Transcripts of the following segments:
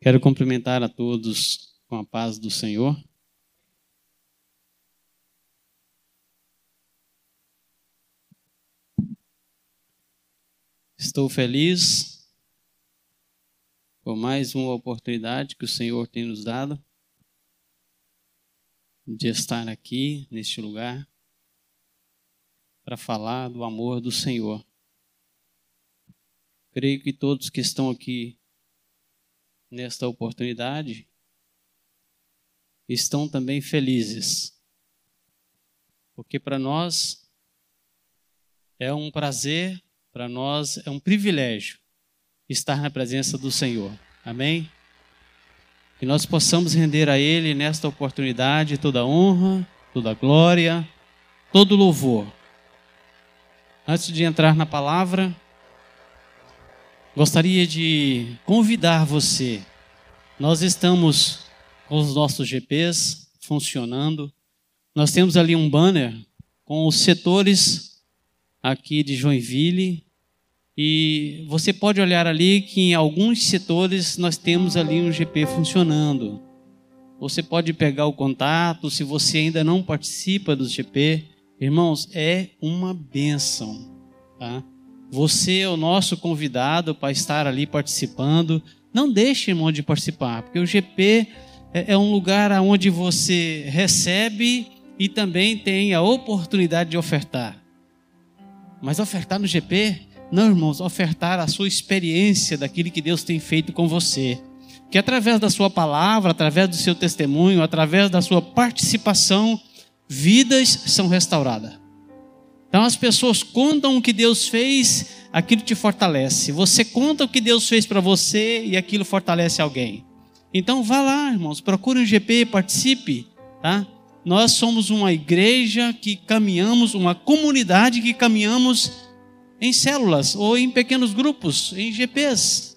Quero cumprimentar a todos com a paz do Senhor. Estou feliz por mais uma oportunidade que o Senhor tem nos dado de estar aqui neste lugar para falar do amor do Senhor. Creio que todos que estão aqui nesta oportunidade estão também felizes. Porque para nós é um prazer, para nós é um privilégio estar na presença do Senhor. Amém? Que nós possamos render a Ele nesta oportunidade toda honra, toda glória, todo louvor. Antes de entrar na palavra, Gostaria de convidar você. Nós estamos com os nossos GPs funcionando. Nós temos ali um banner com os setores aqui de Joinville. E você pode olhar ali que em alguns setores nós temos ali um GP funcionando. Você pode pegar o contato, se você ainda não participa do GP, irmãos, é uma bênção, tá? Você é o nosso convidado para estar ali participando. Não deixe, irmão, de participar, porque o GP é, é um lugar onde você recebe e também tem a oportunidade de ofertar. Mas ofertar no GP, não, irmãos, ofertar a sua experiência daquilo que Deus tem feito com você. Que através da sua palavra, através do seu testemunho, através da sua participação, vidas são restauradas. Então as pessoas contam o que Deus fez, aquilo te fortalece. Você conta o que Deus fez para você e aquilo fortalece alguém. Então vá lá, irmãos, procure um GP, participe, tá? Nós somos uma igreja que caminhamos, uma comunidade que caminhamos em células ou em pequenos grupos, em GPs.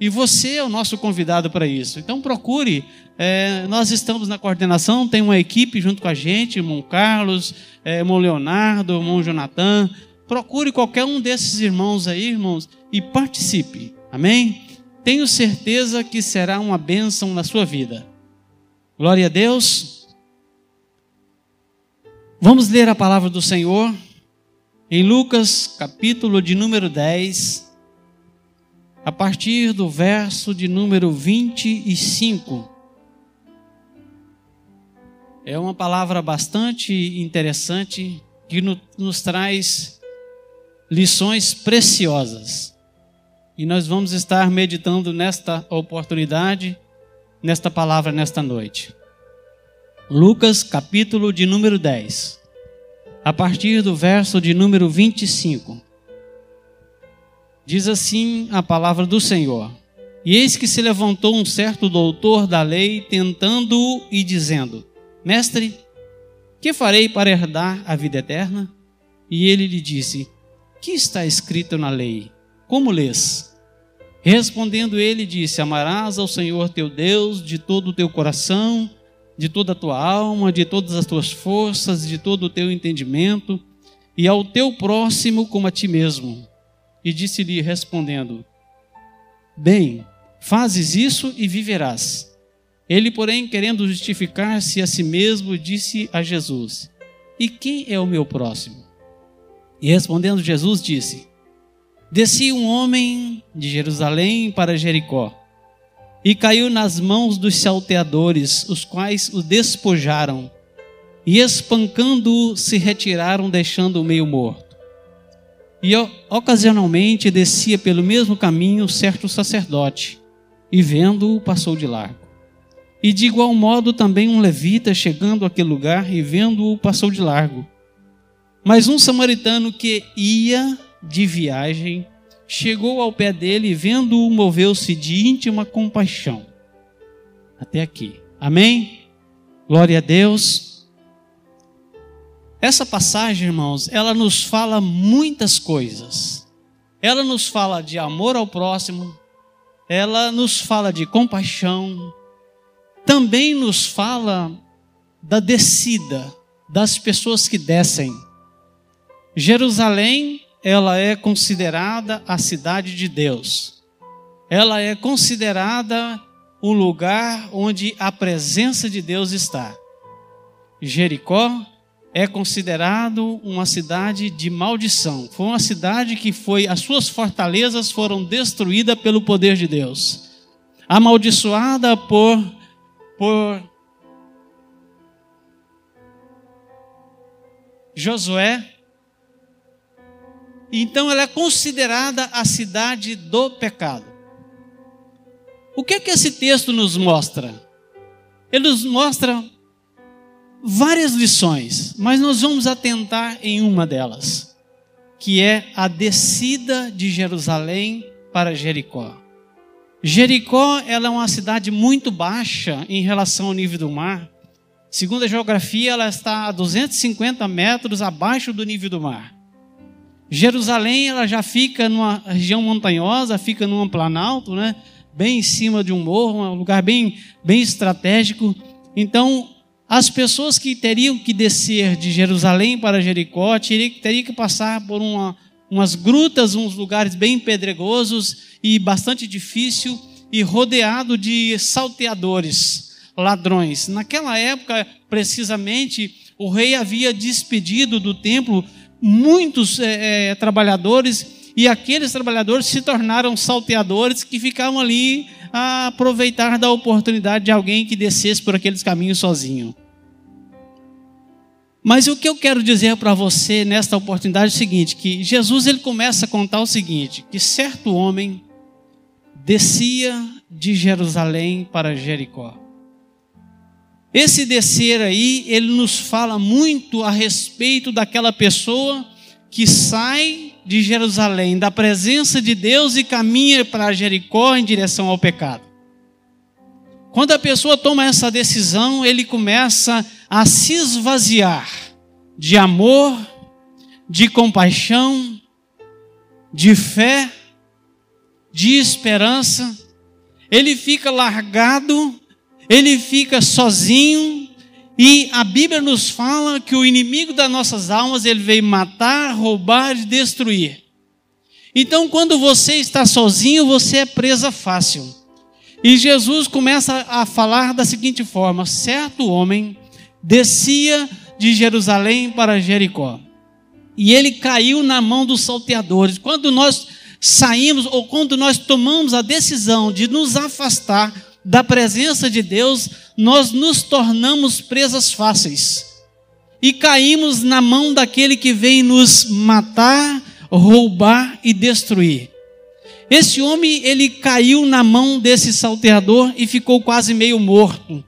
E você é o nosso convidado para isso. Então procure. É, nós estamos na coordenação, tem uma equipe junto com a gente, irmão Carlos, é, irmão Leonardo, irmão Jonathan. Procure qualquer um desses irmãos aí, irmãos, e participe. Amém? Tenho certeza que será uma bênção na sua vida. Glória a Deus. Vamos ler a palavra do Senhor em Lucas, capítulo de número 10 a partir do verso de número 25. É uma palavra bastante interessante que nos traz lições preciosas. E nós vamos estar meditando nesta oportunidade, nesta palavra, nesta noite. Lucas, capítulo de número 10, a partir do verso de número 25. Diz assim a palavra do Senhor: E eis que se levantou um certo doutor da lei, tentando-o e dizendo: Mestre, que farei para herdar a vida eterna? E ele lhe disse: Que está escrito na lei? Como lês? Respondendo ele, disse: Amarás ao Senhor teu Deus de todo o teu coração, de toda a tua alma, de todas as tuas forças, de todo o teu entendimento, e ao teu próximo como a ti mesmo. E disse-lhe, respondendo: Bem, fazes isso e viverás. Ele, porém, querendo justificar-se a si mesmo, disse a Jesus: E quem é o meu próximo? E respondendo Jesus, disse: Desci um homem de Jerusalém para Jericó, e caiu nas mãos dos salteadores, os quais o despojaram, e espancando-o se retiraram, deixando-o meio morto. E ocasionalmente descia pelo mesmo caminho certo sacerdote, e vendo-o, passou de largo. E de igual modo também um levita, chegando àquele lugar e vendo-o, passou de largo. Mas um samaritano que ia de viagem, chegou ao pé dele e vendo-o, moveu-se de íntima compaixão. Até aqui. Amém? Glória a Deus. Essa passagem, irmãos, ela nos fala muitas coisas. Ela nos fala de amor ao próximo, ela nos fala de compaixão, também nos fala da descida, das pessoas que descem. Jerusalém, ela é considerada a cidade de Deus. Ela é considerada um lugar onde a presença de Deus está. Jericó é considerado uma cidade de maldição. Foi uma cidade que foi as suas fortalezas foram destruídas pelo poder de Deus. Amaldiçoada por por Josué. Então ela é considerada a cidade do pecado. O que é que esse texto nos mostra? Ele nos mostra várias lições, mas nós vamos atentar em uma delas, que é a descida de Jerusalém para Jericó. Jericó ela é uma cidade muito baixa em relação ao nível do mar. Segundo a geografia, ela está a 250 metros abaixo do nível do mar. Jerusalém ela já fica numa região montanhosa, fica num planalto, né? bem em cima de um morro, um lugar bem, bem estratégico. Então, as pessoas que teriam que descer de Jerusalém para Jericó teriam, teriam que passar por uma, umas grutas, uns lugares bem pedregosos e bastante difícil e rodeado de salteadores, ladrões. Naquela época, precisamente, o rei havia despedido do templo muitos é, trabalhadores e aqueles trabalhadores se tornaram salteadores que ficavam ali a aproveitar da oportunidade de alguém que descesse por aqueles caminhos sozinho. Mas o que eu quero dizer para você nesta oportunidade é o seguinte, que Jesus ele começa a contar o seguinte, que certo homem descia de Jerusalém para Jericó. Esse descer aí, ele nos fala muito a respeito daquela pessoa que sai de Jerusalém, da presença de Deus e caminha para Jericó em direção ao pecado. Quando a pessoa toma essa decisão, ele começa a se esvaziar de amor, de compaixão, de fé, de esperança. Ele fica largado, ele fica sozinho, e a Bíblia nos fala que o inimigo das nossas almas, ele veio matar, roubar e destruir. Então, quando você está sozinho, você é presa fácil. E Jesus começa a falar da seguinte forma: certo homem descia de Jerusalém para Jericó. E ele caiu na mão dos salteadores. Quando nós saímos, ou quando nós tomamos a decisão de nos afastar da presença de Deus, nós nos tornamos presas fáceis e caímos na mão daquele que vem nos matar, roubar e destruir. Esse homem, ele caiu na mão desse salteador e ficou quase meio morto.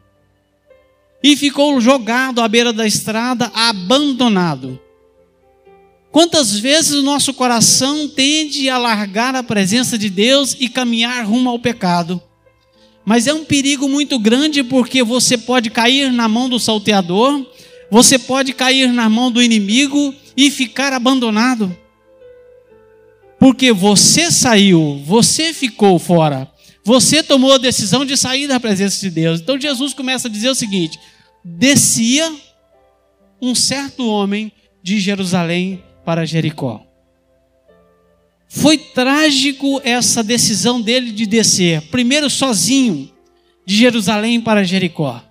E ficou jogado à beira da estrada, abandonado. Quantas vezes o nosso coração tende a largar a presença de Deus e caminhar rumo ao pecado? Mas é um perigo muito grande porque você pode cair na mão do salteador, você pode cair na mão do inimigo e ficar abandonado. Porque você saiu, você ficou fora, você tomou a decisão de sair da presença de Deus. Então Jesus começa a dizer o seguinte: descia um certo homem de Jerusalém para Jericó. Foi trágico essa decisão dele de descer, primeiro sozinho, de Jerusalém para Jericó.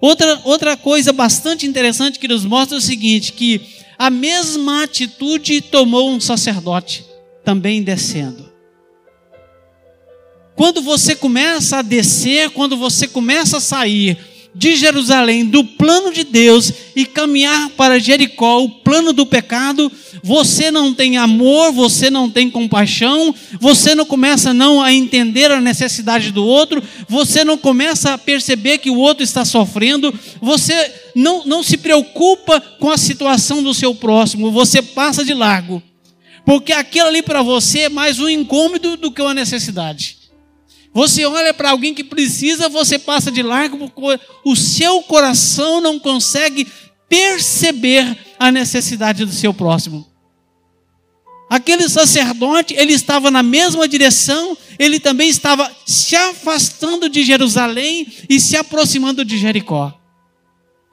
Outra, outra coisa bastante interessante que nos mostra é o seguinte: que a mesma atitude tomou um sacerdote, também descendo. Quando você começa a descer, quando você começa a sair de Jerusalém, do plano de Deus e caminhar para Jericó, o plano do pecado, você não tem amor, você não tem compaixão, você não começa não a entender a necessidade do outro, você não começa a perceber que o outro está sofrendo, você não, não se preocupa com a situação do seu próximo, você passa de largo. Porque aquilo ali para você é mais um incômodo do que uma necessidade. Você olha para alguém que precisa, você passa de largo, porque o seu coração não consegue perceber a necessidade do seu próximo. Aquele sacerdote, ele estava na mesma direção, ele também estava se afastando de Jerusalém e se aproximando de Jericó.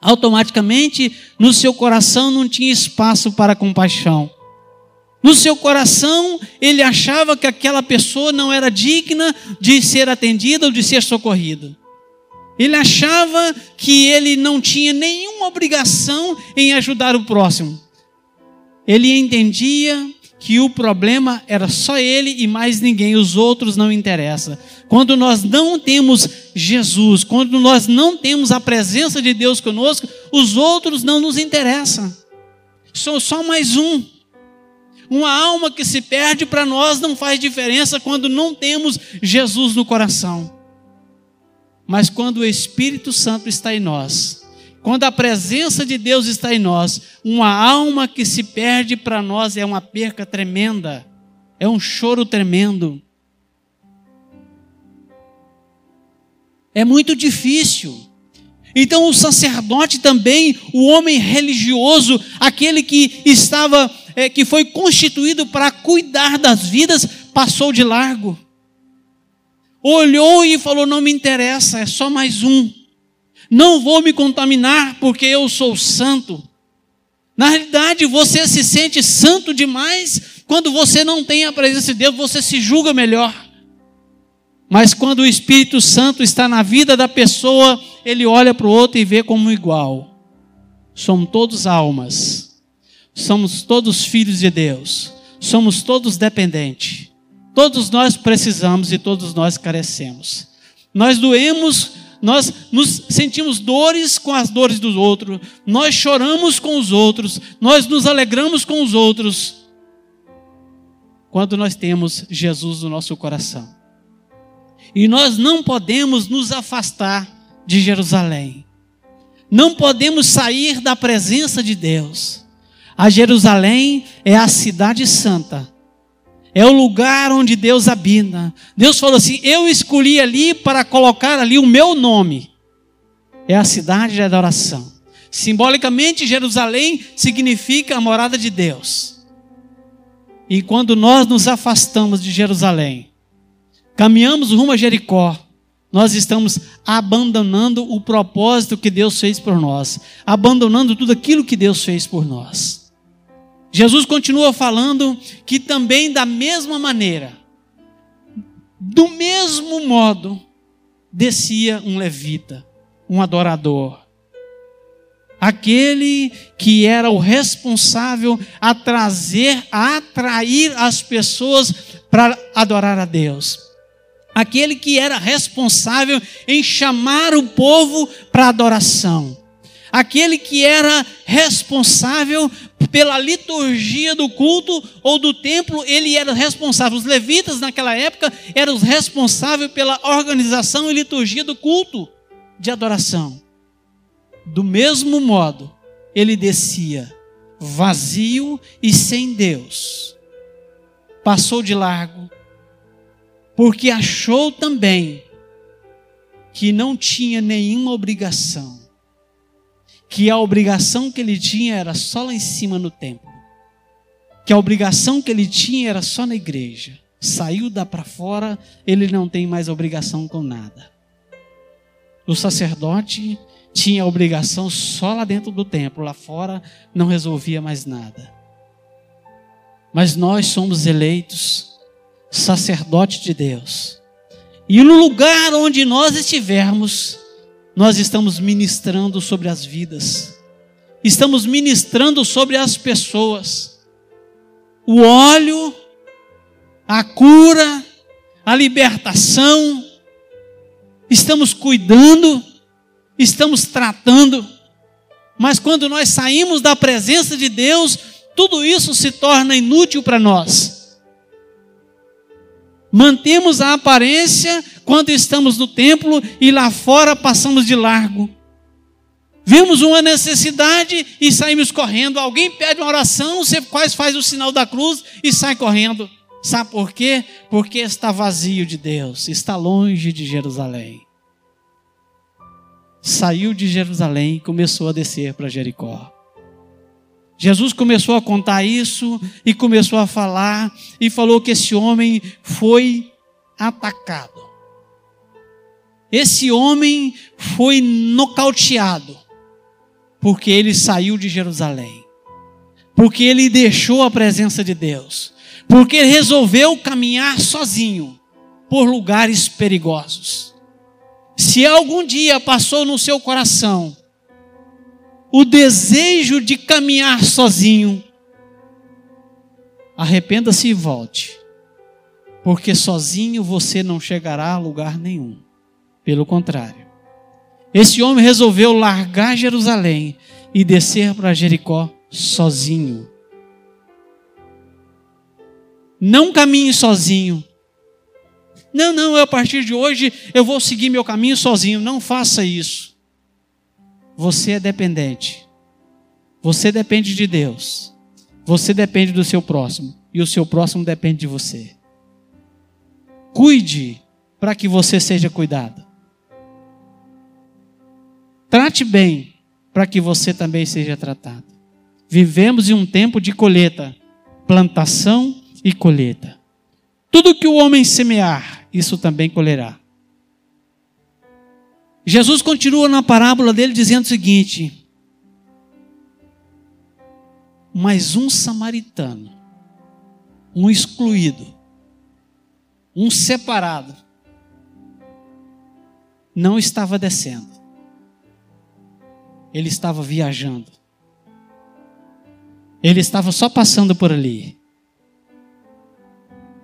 Automaticamente, no seu coração não tinha espaço para compaixão. No seu coração, ele achava que aquela pessoa não era digna de ser atendida ou de ser socorrida. Ele achava que ele não tinha nenhuma obrigação em ajudar o próximo. Ele entendia que o problema era só ele e mais ninguém, os outros não interessam. Quando nós não temos Jesus, quando nós não temos a presença de Deus conosco, os outros não nos interessam. Sou só mais um. Uma alma que se perde para nós não faz diferença quando não temos Jesus no coração. Mas quando o Espírito Santo está em nós, quando a presença de Deus está em nós, uma alma que se perde para nós é uma perca tremenda, é um choro tremendo. É muito difícil. Então, o sacerdote também, o homem religioso, aquele que estava, é, que foi constituído para cuidar das vidas, passou de largo. Olhou e falou: Não me interessa, é só mais um. Não vou me contaminar porque eu sou santo. Na realidade, você se sente santo demais quando você não tem a presença de Deus, você se julga melhor. Mas quando o Espírito Santo está na vida da pessoa, ele olha para o outro e vê como igual. Somos todos almas, somos todos filhos de Deus, somos todos dependentes. Todos nós precisamos e todos nós carecemos. Nós doemos nós nos sentimos dores com as dores dos outros, nós choramos com os outros, nós nos alegramos com os outros, quando nós temos Jesus no nosso coração. E nós não podemos nos afastar de Jerusalém, não podemos sair da presença de Deus. A Jerusalém é a cidade santa é o lugar onde Deus habita. Deus falou assim: Eu escolhi ali para colocar ali o meu nome. É a cidade de adoração. Simbolicamente, Jerusalém significa a morada de Deus. E quando nós nos afastamos de Jerusalém, caminhamos rumo a Jericó, nós estamos abandonando o propósito que Deus fez por nós, abandonando tudo aquilo que Deus fez por nós. Jesus continua falando que também da mesma maneira, do mesmo modo, descia um levita, um adorador. Aquele que era o responsável a trazer, a atrair as pessoas para adorar a Deus. Aquele que era responsável em chamar o povo para adoração aquele que era responsável pela liturgia do culto ou do templo, ele era responsável. Os levitas naquela época eram os responsáveis pela organização e liturgia do culto de adoração. Do mesmo modo, ele descia vazio e sem Deus. Passou de largo, porque achou também que não tinha nenhuma obrigação que a obrigação que ele tinha era só lá em cima no templo, que a obrigação que ele tinha era só na igreja. Saiu da para fora, ele não tem mais obrigação com nada. O sacerdote tinha obrigação só lá dentro do templo, lá fora não resolvia mais nada. Mas nós somos eleitos sacerdote de Deus. E no lugar onde nós estivermos, nós estamos ministrando sobre as vidas, estamos ministrando sobre as pessoas. O óleo, a cura, a libertação, estamos cuidando, estamos tratando, mas quando nós saímos da presença de Deus, tudo isso se torna inútil para nós. Mantemos a aparência quando estamos no templo e lá fora passamos de largo. Vemos uma necessidade e saímos correndo. Alguém pede uma oração, você quase faz o sinal da cruz e sai correndo. Sabe por quê? Porque está vazio de Deus, está longe de Jerusalém. Saiu de Jerusalém e começou a descer para Jericó. Jesus começou a contar isso e começou a falar e falou que esse homem foi atacado. Esse homem foi nocauteado porque ele saiu de Jerusalém. porque ele deixou a presença de Deus, porque ele resolveu caminhar sozinho por lugares perigosos. Se algum dia passou no seu coração o desejo de caminhar sozinho, arrependa-se e volte, porque sozinho você não chegará a lugar nenhum. Pelo contrário, esse homem resolveu largar Jerusalém e descer para Jericó sozinho. Não caminhe sozinho. Não, não, eu, a partir de hoje eu vou seguir meu caminho sozinho. Não faça isso. Você é dependente. Você depende de Deus. Você depende do seu próximo. E o seu próximo depende de você. Cuide para que você seja cuidado. Trate bem para que você também seja tratado. Vivemos em um tempo de colheita, plantação e colheita. Tudo que o homem semear, isso também colherá. Jesus continua na parábola dele dizendo o seguinte: Mas um samaritano, um excluído, um separado, não estava descendo ele estava viajando. Ele estava só passando por ali.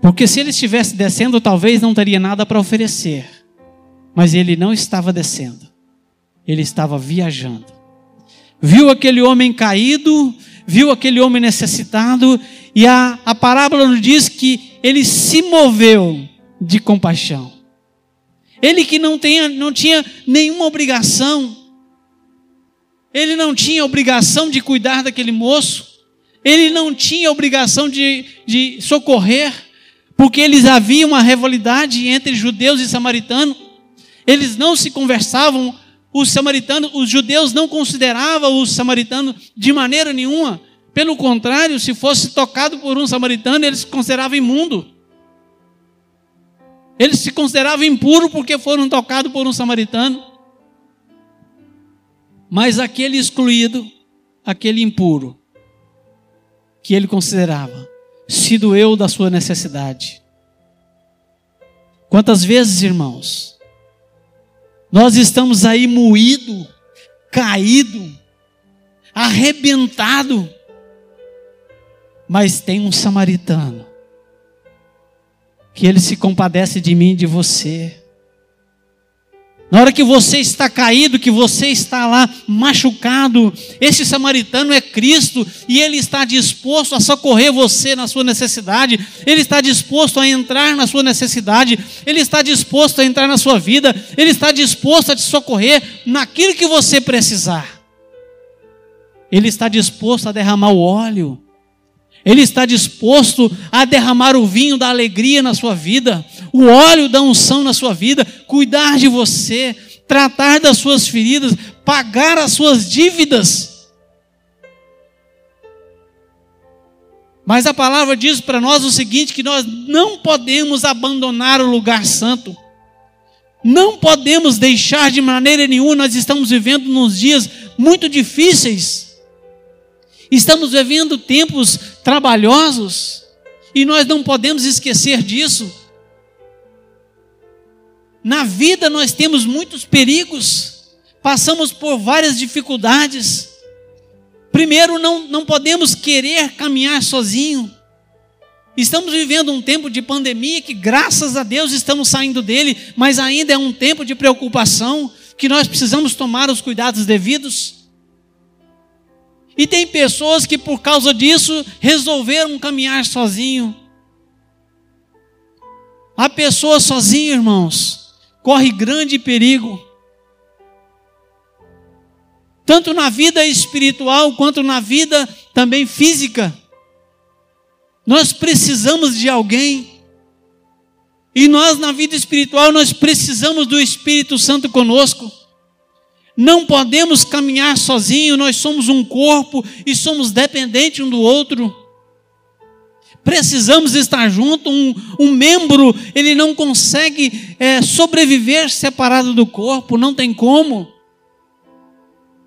Porque se ele estivesse descendo, talvez não teria nada para oferecer. Mas ele não estava descendo. Ele estava viajando. Viu aquele homem caído, viu aquele homem necessitado, e a, a parábola nos diz que ele se moveu de compaixão. Ele que não, tenha, não tinha nenhuma obrigação ele não tinha obrigação de cuidar daquele moço, ele não tinha obrigação de, de socorrer, porque eles havia uma rivalidade entre judeus e samaritanos, eles não se conversavam, os samaritanos, os judeus não consideravam os samaritanos de maneira nenhuma, pelo contrário, se fosse tocado por um samaritano, eles se consideravam imundo. Eles se consideravam impuros porque foram tocados por um samaritano. Mas aquele excluído, aquele impuro, que ele considerava, se doeu da sua necessidade. Quantas vezes, irmãos, nós estamos aí moído, caído, arrebentado, mas tem um samaritano que ele se compadece de mim e de você. Na hora que você está caído, que você está lá machucado, esse samaritano é Cristo e ele está disposto a socorrer você na sua necessidade, ele está disposto a entrar na sua necessidade, ele está disposto a entrar na sua vida, ele está disposto a te socorrer naquilo que você precisar. Ele está disposto a derramar o óleo, ele está disposto a derramar o vinho da alegria na sua vida, o óleo da unção na sua vida, cuidar de você, tratar das suas feridas, pagar as suas dívidas. Mas a palavra diz para nós o seguinte: que nós não podemos abandonar o lugar santo, não podemos deixar de maneira nenhuma, nós estamos vivendo nos dias muito difíceis. Estamos vivendo tempos trabalhosos e nós não podemos esquecer disso. Na vida nós temos muitos perigos, passamos por várias dificuldades. Primeiro, não, não podemos querer caminhar sozinho. Estamos vivendo um tempo de pandemia que, graças a Deus, estamos saindo dele, mas ainda é um tempo de preocupação que nós precisamos tomar os cuidados devidos. E tem pessoas que por causa disso resolveram caminhar sozinho. A pessoa sozinha, irmãos, corre grande perigo. Tanto na vida espiritual quanto na vida também física. Nós precisamos de alguém. E nós na vida espiritual nós precisamos do Espírito Santo conosco. Não podemos caminhar sozinhos, nós somos um corpo e somos dependentes um do outro. Precisamos estar juntos. Um, um membro, ele não consegue é, sobreviver separado do corpo, não tem como.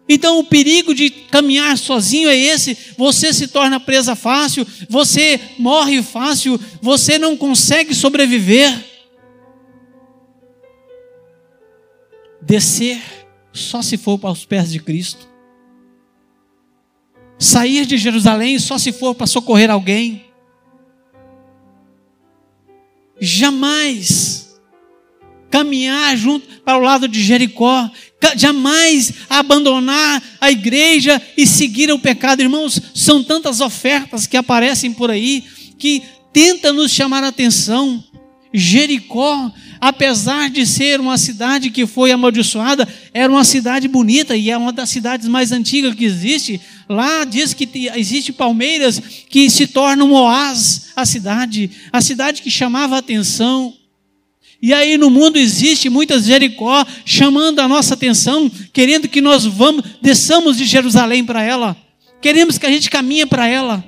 Então o perigo de caminhar sozinho é esse: você se torna presa fácil, você morre fácil, você não consegue sobreviver. Descer só se for para os pés de Cristo. Sair de Jerusalém só se for para socorrer alguém. Jamais caminhar junto para o lado de Jericó, jamais abandonar a igreja e seguir o pecado. Irmãos, são tantas ofertas que aparecem por aí que tenta nos chamar a atenção. Jericó, apesar de ser uma cidade que foi amaldiçoada, era uma cidade bonita e é uma das cidades mais antigas que existe. Lá diz que existe palmeiras que se tornam oásis a cidade, a cidade que chamava a atenção. E aí no mundo existe muitas Jericó chamando a nossa atenção, querendo que nós vamos, desçamos de Jerusalém para ela. Queremos que a gente caminhe para ela.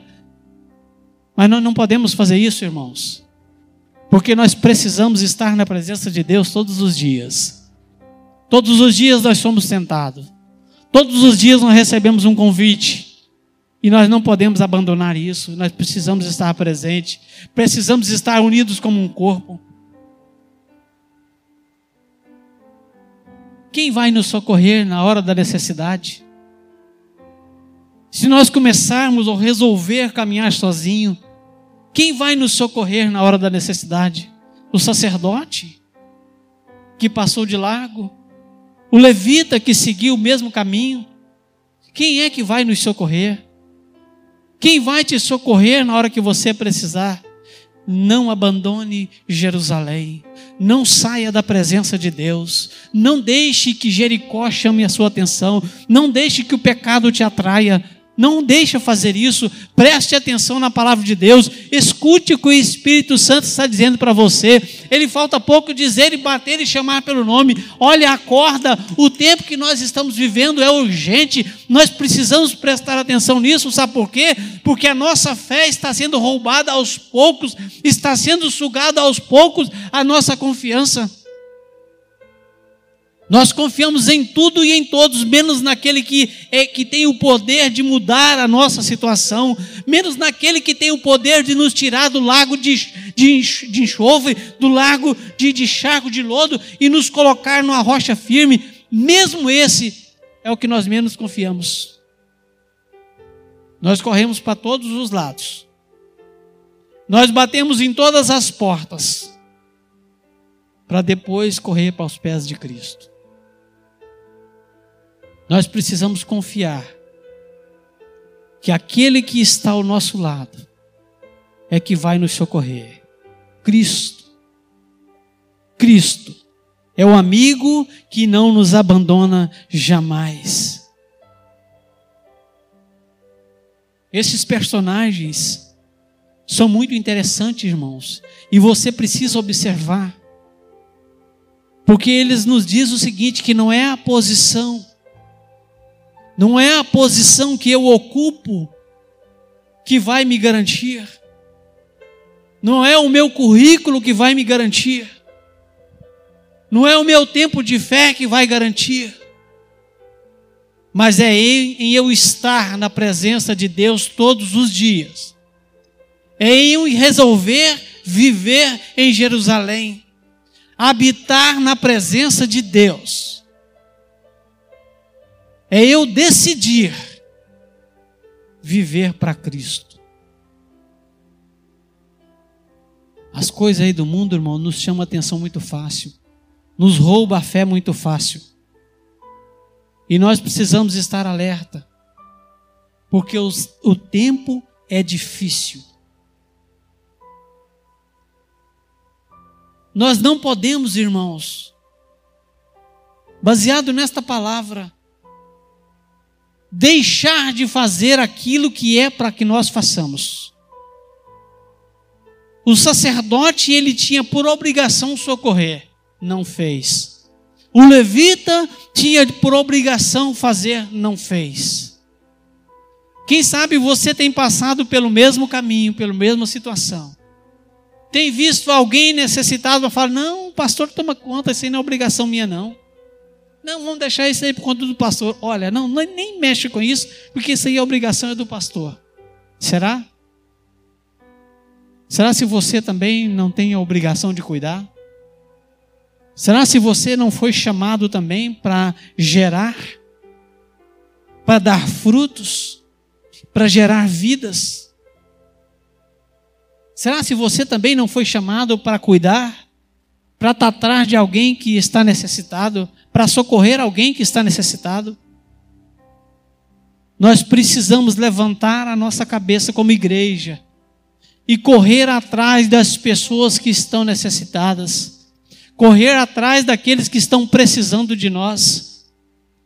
Mas nós não podemos fazer isso, irmãos. Porque nós precisamos estar na presença de Deus todos os dias. Todos os dias nós somos tentados. Todos os dias nós recebemos um convite. E nós não podemos abandonar isso. Nós precisamos estar presentes. Precisamos estar unidos como um corpo. Quem vai nos socorrer na hora da necessidade? Se nós começarmos a resolver caminhar sozinho, quem vai nos socorrer na hora da necessidade? O sacerdote que passou de largo? O levita que seguiu o mesmo caminho? Quem é que vai nos socorrer? Quem vai te socorrer na hora que você precisar? Não abandone Jerusalém. Não saia da presença de Deus. Não deixe que Jericó chame a sua atenção. Não deixe que o pecado te atraia. Não deixe fazer isso. Preste atenção na palavra de Deus. Escute o que o Espírito Santo está dizendo para você. Ele falta pouco dizer e bater e chamar pelo nome. Olha, acorda. O tempo que nós estamos vivendo é urgente. Nós precisamos prestar atenção nisso. Sabe por quê? Porque a nossa fé está sendo roubada aos poucos, está sendo sugada aos poucos a nossa confiança. Nós confiamos em tudo e em todos, menos naquele que, é, que tem o poder de mudar a nossa situação, menos naquele que tem o poder de nos tirar do lago de, de, de enxofre, do lago de, de charco de lodo e nos colocar numa rocha firme. Mesmo esse é o que nós menos confiamos. Nós corremos para todos os lados, nós batemos em todas as portas, para depois correr para os pés de Cristo. Nós precisamos confiar que aquele que está ao nosso lado é que vai nos socorrer. Cristo. Cristo é o amigo que não nos abandona jamais. Esses personagens são muito interessantes, irmãos, e você precisa observar. Porque eles nos diz o seguinte que não é a posição não é a posição que eu ocupo que vai me garantir. Não é o meu currículo que vai me garantir. Não é o meu tempo de fé que vai garantir. Mas é em eu estar na presença de Deus todos os dias. É em eu resolver viver em Jerusalém. Habitar na presença de Deus é eu decidir viver para Cristo. As coisas aí do mundo, irmão, nos chamam a atenção muito fácil, nos rouba a fé muito fácil. E nós precisamos estar alerta, porque os, o tempo é difícil. Nós não podemos, irmãos, baseado nesta palavra, deixar de fazer aquilo que é para que nós façamos. O sacerdote, ele tinha por obrigação socorrer, não fez. O levita tinha por obrigação fazer, não fez. Quem sabe você tem passado pelo mesmo caminho, pela mesma situação. Tem visto alguém necessitado para falar: não, pastor, toma conta, isso aí não é obrigação minha, não. Não, vamos deixar isso aí por conta do pastor. Olha, não, nem mexe com isso, porque isso aí é obrigação é do pastor. Será? Será se você também não tem a obrigação de cuidar? Será se você não foi chamado também para gerar, para dar frutos, para gerar vidas? Será se você também não foi chamado para cuidar, para estar atrás de alguém que está necessitado, para socorrer alguém que está necessitado? Nós precisamos levantar a nossa cabeça como igreja e correr atrás das pessoas que estão necessitadas, correr atrás daqueles que estão precisando de nós,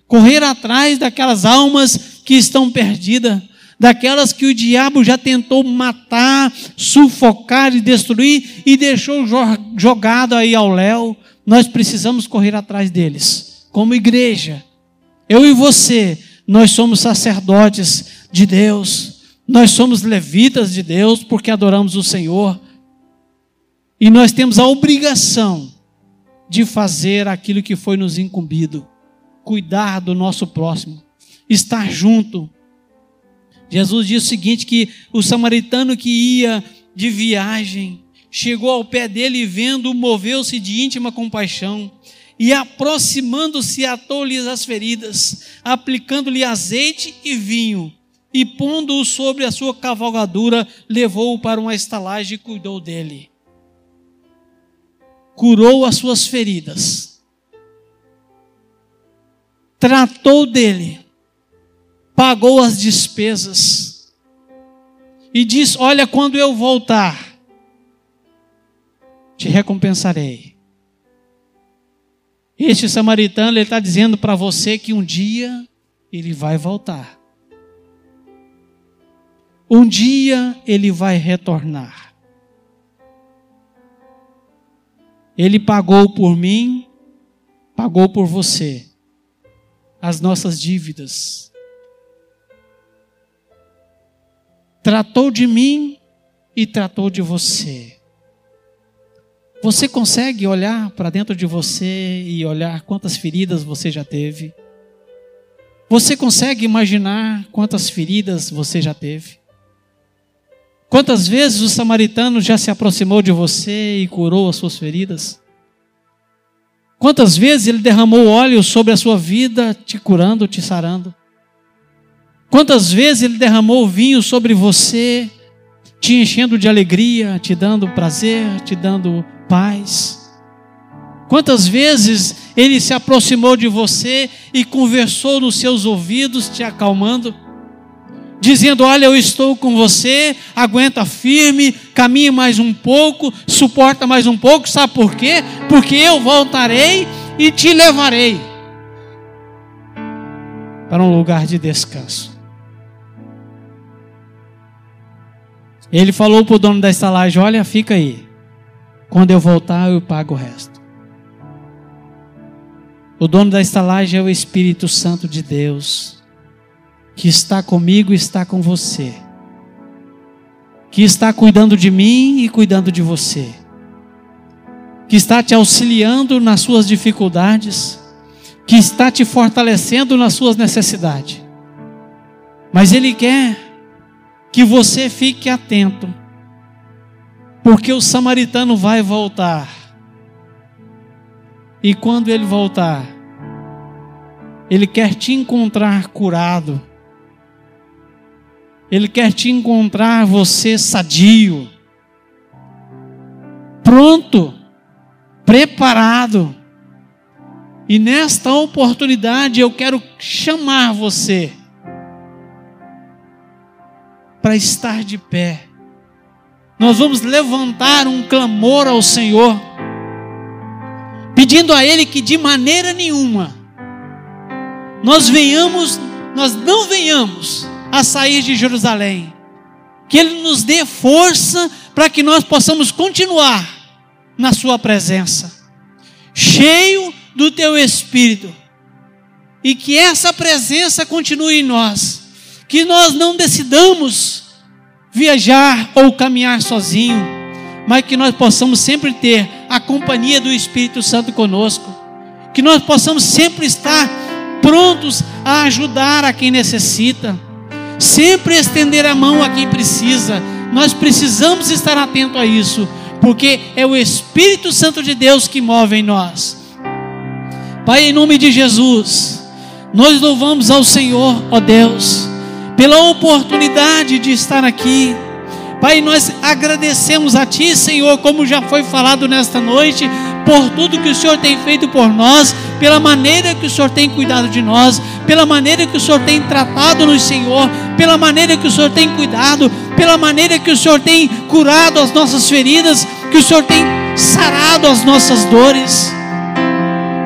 correr atrás daquelas almas que estão perdidas, daquelas que o diabo já tentou matar, sufocar e destruir e deixou jogado aí ao léu. Nós precisamos correr atrás deles, como igreja. Eu e você, nós somos sacerdotes de Deus. Nós somos levitas de Deus porque adoramos o Senhor. E nós temos a obrigação de fazer aquilo que foi nos incumbido, cuidar do nosso próximo, estar junto. Jesus disse o seguinte: que o samaritano que ia de viagem chegou ao pé dele e vendo, moveu-se de íntima compaixão e aproximando-se atou-lhe as feridas, aplicando-lhe azeite e vinho e pondo-o sobre a sua cavalgadura, levou-o para uma estalagem e cuidou dele. Curou as suas feridas, tratou dele, pagou as despesas. E diz: Olha, quando eu voltar, te recompensarei. Este samaritano está dizendo para você que um dia ele vai voltar. Um dia ele vai retornar. Ele pagou por mim, pagou por você as nossas dívidas. Tratou de mim e tratou de você. Você consegue olhar para dentro de você e olhar quantas feridas você já teve? Você consegue imaginar quantas feridas você já teve? Quantas vezes o samaritano já se aproximou de você e curou as suas feridas? Quantas vezes ele derramou óleo sobre a sua vida, te curando, te sarando? Quantas vezes ele derramou vinho sobre você, te enchendo de alegria, te dando prazer, te dando paz? Quantas vezes ele se aproximou de você e conversou nos seus ouvidos, te acalmando? dizendo: Olha, eu estou com você, aguenta firme, caminhe mais um pouco, suporta mais um pouco, sabe por quê? Porque eu voltarei e te levarei para um lugar de descanso. Ele falou para o dono da estalagem: Olha, fica aí, quando eu voltar, eu pago o resto. O dono da estalagem é o Espírito Santo de Deus que está comigo e está com você, que está cuidando de mim e cuidando de você, que está te auxiliando nas suas dificuldades, que está te fortalecendo nas suas necessidades. Mas Ele quer que você fique atento, porque o samaritano vai voltar. E quando ele voltar, ele quer te encontrar curado ele quer te encontrar você sadio, pronto, preparado. E nesta oportunidade eu quero chamar você para estar de pé. Nós vamos levantar um clamor ao Senhor, pedindo a Ele que de maneira nenhuma nós venhamos, nós não venhamos a sair de Jerusalém. Que Ele nos dê força para que nós possamos continuar na Sua presença, cheio do Teu Espírito, e que essa presença continue em nós, que nós não decidamos viajar ou caminhar sozinho, mas que nós possamos sempre ter a companhia do Espírito Santo conosco Que nós possamos sempre estar prontos a ajudar a quem necessita, sempre estender a mão a quem precisa. Nós precisamos estar atento a isso, porque é o Espírito Santo de Deus que move em nós. Pai, em nome de Jesus, nós louvamos ao Senhor, ó Deus, pela oportunidade de estar aqui. Pai, nós agradecemos a Ti, Senhor, como já foi falado nesta noite, por tudo que o Senhor tem feito por nós, pela maneira que o Senhor tem cuidado de nós, pela maneira que o Senhor tem tratado nos Senhor, pela maneira que o Senhor tem cuidado, pela maneira que o Senhor tem curado as nossas feridas, que o Senhor tem sarado as nossas dores.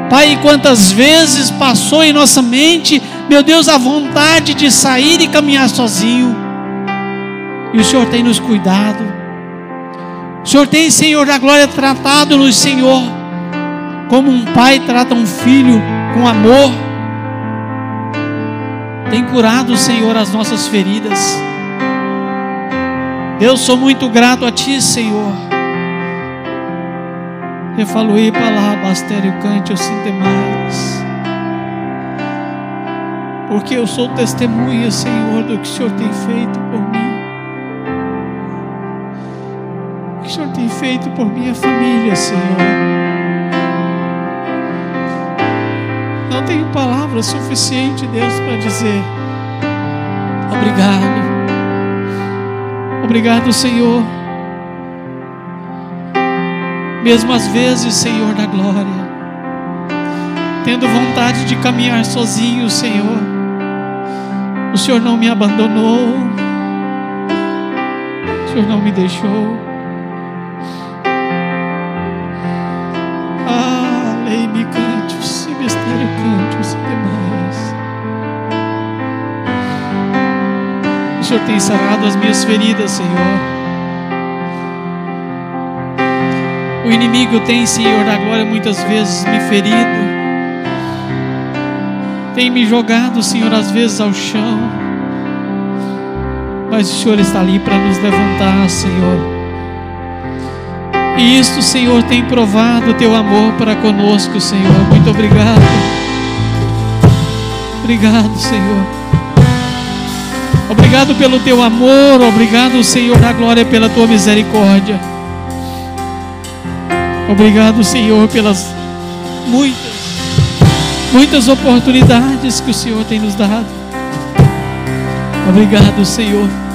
Pai, quantas vezes passou em nossa mente, meu Deus, a vontade de sair e caminhar sozinho, e o Senhor tem nos cuidado, o Senhor tem, Senhor da glória, tratado-nos, Senhor, como um pai trata um filho com amor, tem curado, Senhor, as nossas feridas. Deus, sou muito grato a Ti, Senhor eu falo, e para lá, bastério cante, eu sinto mais. Porque eu sou testemunha, Senhor, do que o Senhor tem feito por mim. O que o Senhor tem feito por minha família, Senhor. Não tenho palavras suficientes, Deus, para dizer obrigado. Obrigado, Senhor mesmo às vezes, Senhor da glória, tendo vontade de caminhar sozinho, Senhor, o Senhor não me abandonou, o Senhor não me deixou. Ah, lei-me cante, e mistério cante, e demais. O Senhor tem sarado as minhas feridas, Senhor. O inimigo tem, Senhor da glória, muitas vezes me ferido, tem me jogado, Senhor, às vezes ao chão, mas o Senhor está ali para nos levantar, Senhor. E isto, Senhor, tem provado o teu amor para conosco, Senhor. Muito obrigado. Obrigado, Senhor. Obrigado pelo teu amor, obrigado, Senhor da glória, pela tua misericórdia. Obrigado, Senhor, pelas muitas, muitas oportunidades que o Senhor tem nos dado. Obrigado, Senhor.